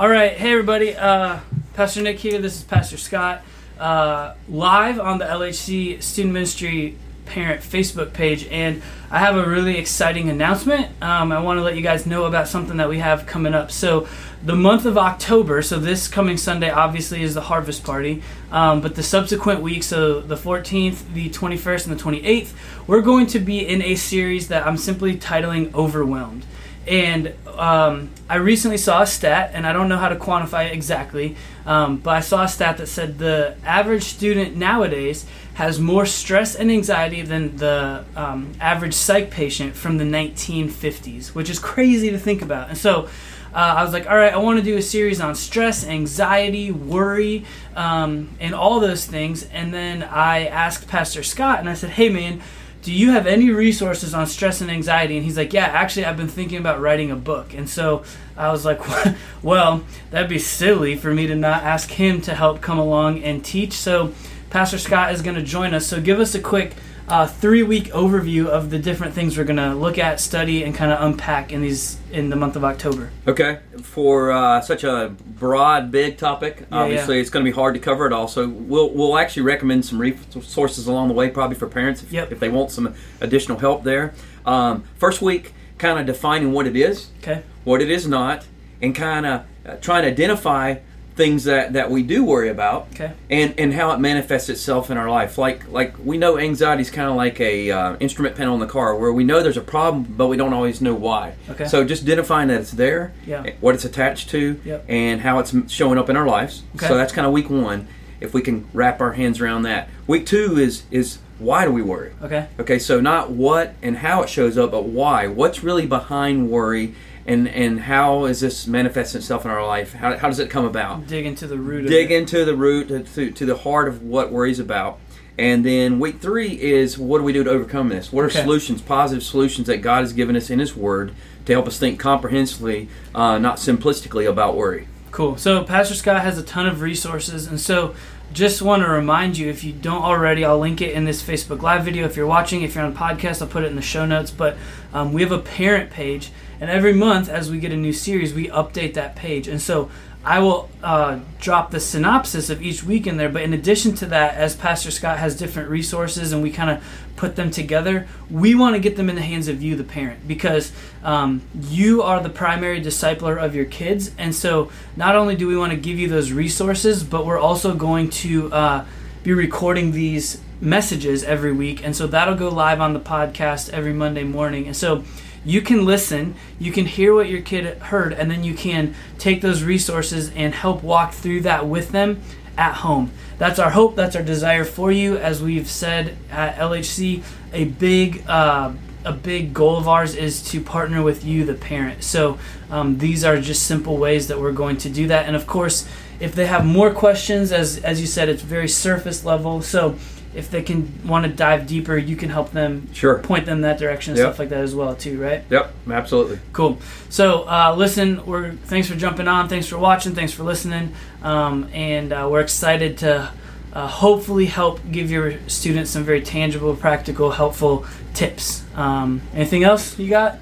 All right, hey everybody. Uh, Pastor Nick here. This is Pastor Scott. Uh, live on the LHC Student Ministry Parent Facebook page, and I have a really exciting announcement. Um, I want to let you guys know about something that we have coming up. So, the month of October, so this coming Sunday, obviously, is the harvest party, um, but the subsequent week, so the 14th, the 21st, and the 28th, we're going to be in a series that I'm simply titling Overwhelmed. And um, I recently saw a stat, and I don't know how to quantify it exactly, um, but I saw a stat that said the average student nowadays has more stress and anxiety than the um, average psych patient from the 1950s, which is crazy to think about. And so uh, I was like, all right, I want to do a series on stress, anxiety, worry, um, and all those things. And then I asked Pastor Scott, and I said, hey, man, do you have any resources on stress and anxiety? And he's like, yeah, actually, I've been thinking about writing a book. And so I was like, well, that'd be silly for me to not ask him to help come along and teach. So Pastor Scott is going to join us. So give us a quick uh, three week overview of the different things we're going to look at, study, and kind of unpack in these in the month of October. Okay, for uh, such a broad, big topic, Yeah, obviously yeah. it's going to be hard to cover it all. So we'll we'll actually recommend some resources along the way, probably for parents if, Yep. if they want some additional help there. Um, first week, kind of defining what it is, Okay. what it is not, and kind of uh, trying to identify things that, that we do worry about Okay. and and how it manifests itself in our life like like we know anxiety is kind of like a uh, instrument panel in the car where we know there's a problem but we don't always know why Okay. so just identifying that it's there Yeah. what it's attached to Yep. and how it's showing up in our lives Okay. so that's kind of week one if we can wrap our hands around that week two is is why do we worry Okay. Okay, so not what and how it shows up, but why. What's really behind worry, and and how is this manifest itself in our life? How, how does it come about? Dig into the root Dig of it. into the root, to, to, to the heart of what worries about. And then week three is what do we do to overcome this? What are Okay. solutions, positive solutions that God has given us in His Word to help us think comprehensively, uh, not simplistically about worry? Cool. So Pastor Scott has a ton of resources, and so just want to remind you if you don't already, I'll link it in this Facebook Live video. If you're watching, if you're on podcast, I'll put it in the show notes. But um, we have a parent page, and every month as we get a new series, we update that page. And so I will uh, drop the synopsis of each week in there. But in addition to that, as Pastor Scott has different resources and we kind of put them together, we want to get them in the hands of you, the parent, because um, you are the primary discipler of your kids. And so not only do we want to give you those resources, but we're also going to uh, be recording these messages every week. And so that'll go live on the podcast every Monday morning. And so you can listen, you can hear what your kid heard, and then you can take those resources and help walk through that with them at home. That's our hope, that's our desire for you. As we've said at LHC, a big uh, a big goal of ours is to partner with you, the parent. So um, these are just simple ways that we're going to do that. And of course, if they have more questions, as as you said, it's very surface level. So if they can want to dive deeper, you can help them Sure. point them that direction and Yep. stuff like that as well too, right? Yep, absolutely. Cool. So uh, listen, we're thanks for jumping on, thanks for watching, thanks for listening, um, and uh, we're excited to uh, hopefully help give your students some very tangible, practical, helpful tips. Um, anything else you got?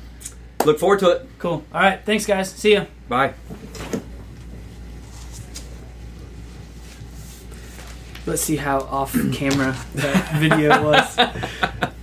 Look forward to it. Cool. All right. Thanks, guys. See ya. Bye. Let's see how off camera that video was.